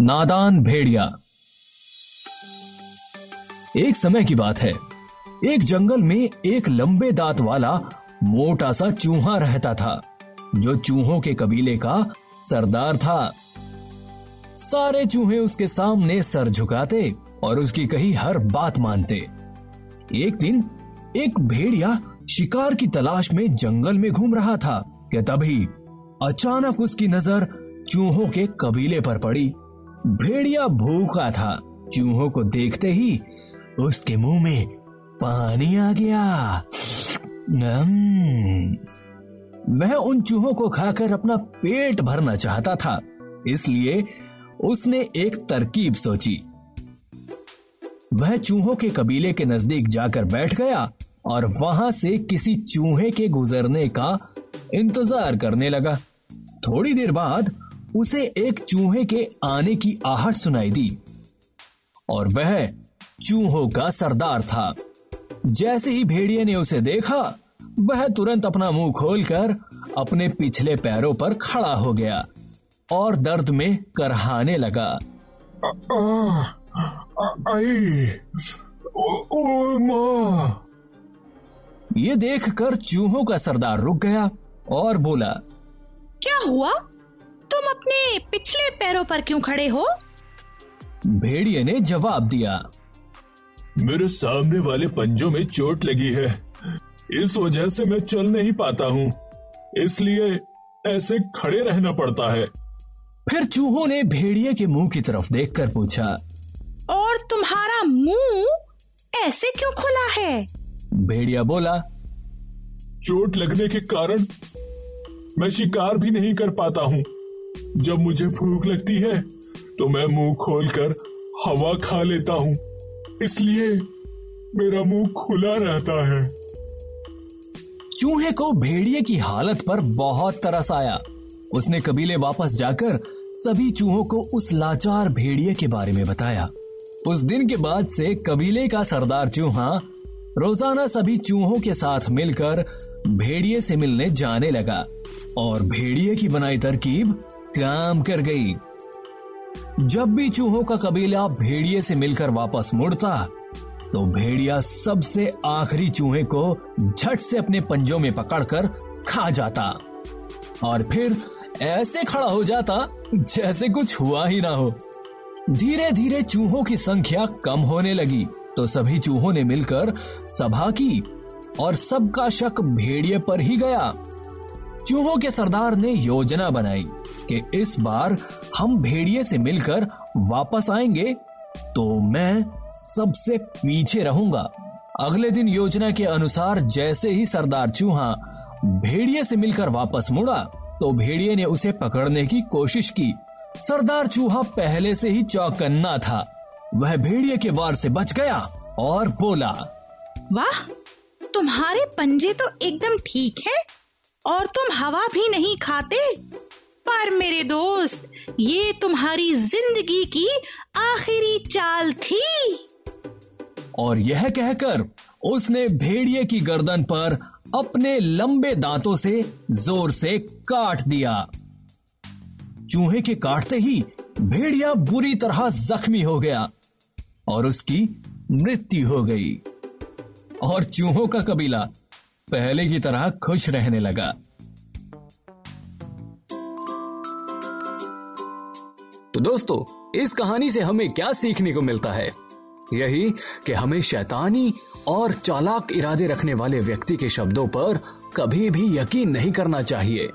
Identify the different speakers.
Speaker 1: नादान भेड़िया। एक समय की बात है। एक जंगल में एक लंबे दांत वाला मोटा सा चूहा रहता था, जो चूहों के कबीले का सरदार था। सारे चूहे उसके सामने सर झुकाते और उसकी कही हर बात मानते। एक दिन एक भेड़िया शिकार की तलाश में जंगल में घूम रहा था, कि तभी अचानक उसकी नज़र चूहों के कबीले पर पड़ी। भेड़िया भूखा था। चूहों को देखते ही उसके मुँह में पानी आ गया। वह उन चूहों को खाकर अपना पेट भरना चाहता था, इसलिए उसने एक तरकीब सोची। वह चूहों के कबीले के नज़दीक जाकर बैठ गया और वहाँ से किसी चूहे के गुजरने का इंतज़ार करने लगा थोड़ी देर बाद उसे एक चूहे के आने की आहट सुनाई दी और वह चूहों का सरदार था जैसे ही भेड़िए ने उसे देखा वह तुरंत अपना मुँह खोलकर अपने पिछले पैरों पर खड़ा हो गया और दर्द में करहाने लगा
Speaker 2: आई ओ, ओ माँ
Speaker 1: ये देखकर चूहों का सरदार रुक गया और बोला
Speaker 3: क्या हुआ? तुम अपने पिछले पैरों पर क्यों खड़े हो?
Speaker 1: भेड़िए ने जवाब दिया
Speaker 2: मेरे सामने वाले पंजों में चोट लगी है। इस वजह से मैं चल नहीं पाता हूँ। इसलिए ऐसे खड़े रहना पड़ता है।
Speaker 1: फिर चूहों ने भेड़िए के मुँह की तरफ़ देखकर पूछा
Speaker 3: और तुम्हारा मुँह ऐसे क्यों खुला है?
Speaker 1: भेड़िया बोला
Speaker 2: चोट लगने के कारण मैं शिकार भी नहीं कर पाता हूँ। जब मुझे भूख लगती है तो मैं मुँह खोलकर हवा खा लेता हूँ। इसलिए मेरा मुँह खुला रहता है।
Speaker 1: चूहे को भेड़िए की हालत पर बहुत तरस आया। उसने कबीले वापस जाकर सभी चूहों को उस लाचार भेड़िए के बारे में बताया। उस दिन के बाद से कबीले का सरदार चूहा रोज़ाना सभी चूहों के साथ मिलकर भेड़िए से मिलने जाने लगा और भेड़िए की बनाई तरकीब काम कर गई। जब भी चूहों का कबीला भेड़िए से मिलकर वापस मुड़ता तो भेड़िया सबसे आखिरी चूहे को झट से अपने पंजों में पकड़कर खा जाता और फिर ऐसे खड़ा हो जाता जैसे कुछ हुआ ही ना हो। धीरे धीरे चूहों की संख्या कम होने लगी। तो सभी चूहों ने मिलकर सभा की और सबका शक भेड़िए पर ही गया। चूहों के सरदार ने योजना बनाई कि इस बार हम भेड़िए से मिलकर वापस आएँगे तो मैं सबसे पीछे रहूँगा। अगले दिन योजना के अनुसार जैसे ही सरदार चूहा भेड़िए से मिलकर वापस मुड़ा तो भेड़िए ने उसे पकड़ने की कोशिश की। सरदार चूहा पहले से ही चौकन्ना था। वह भेड़िए के वार से बच गया और बोला
Speaker 3: वाह तुम्हारे पंजे तो एकदम ठीक है और तुम हवा भी नहीं खाते। पर मेरे दोस्त ये तुम्हारी ज़िंदगी की आखिरी चाल थी।
Speaker 1: और यह कहकर उसने भेड़िए की गर्दन पर अपने लंबे दांतों से ज़ोर से काट दिया। चूहे के काटते ही भेड़िया बुरी तरह जख्मी हो गया। और उसकी मृत्यु हो गई। और चूहों का कबीला पहले की तरह खुश रहने लगा। तो दोस्तों, इस कहानी से हमें क्या सीखने को मिलता है? यही कि हमें शैतानी और चालाक इरादे रखने वाले व्यक्ति के शब्दों पर कभी भी यकीन नहीं करना चाहिए।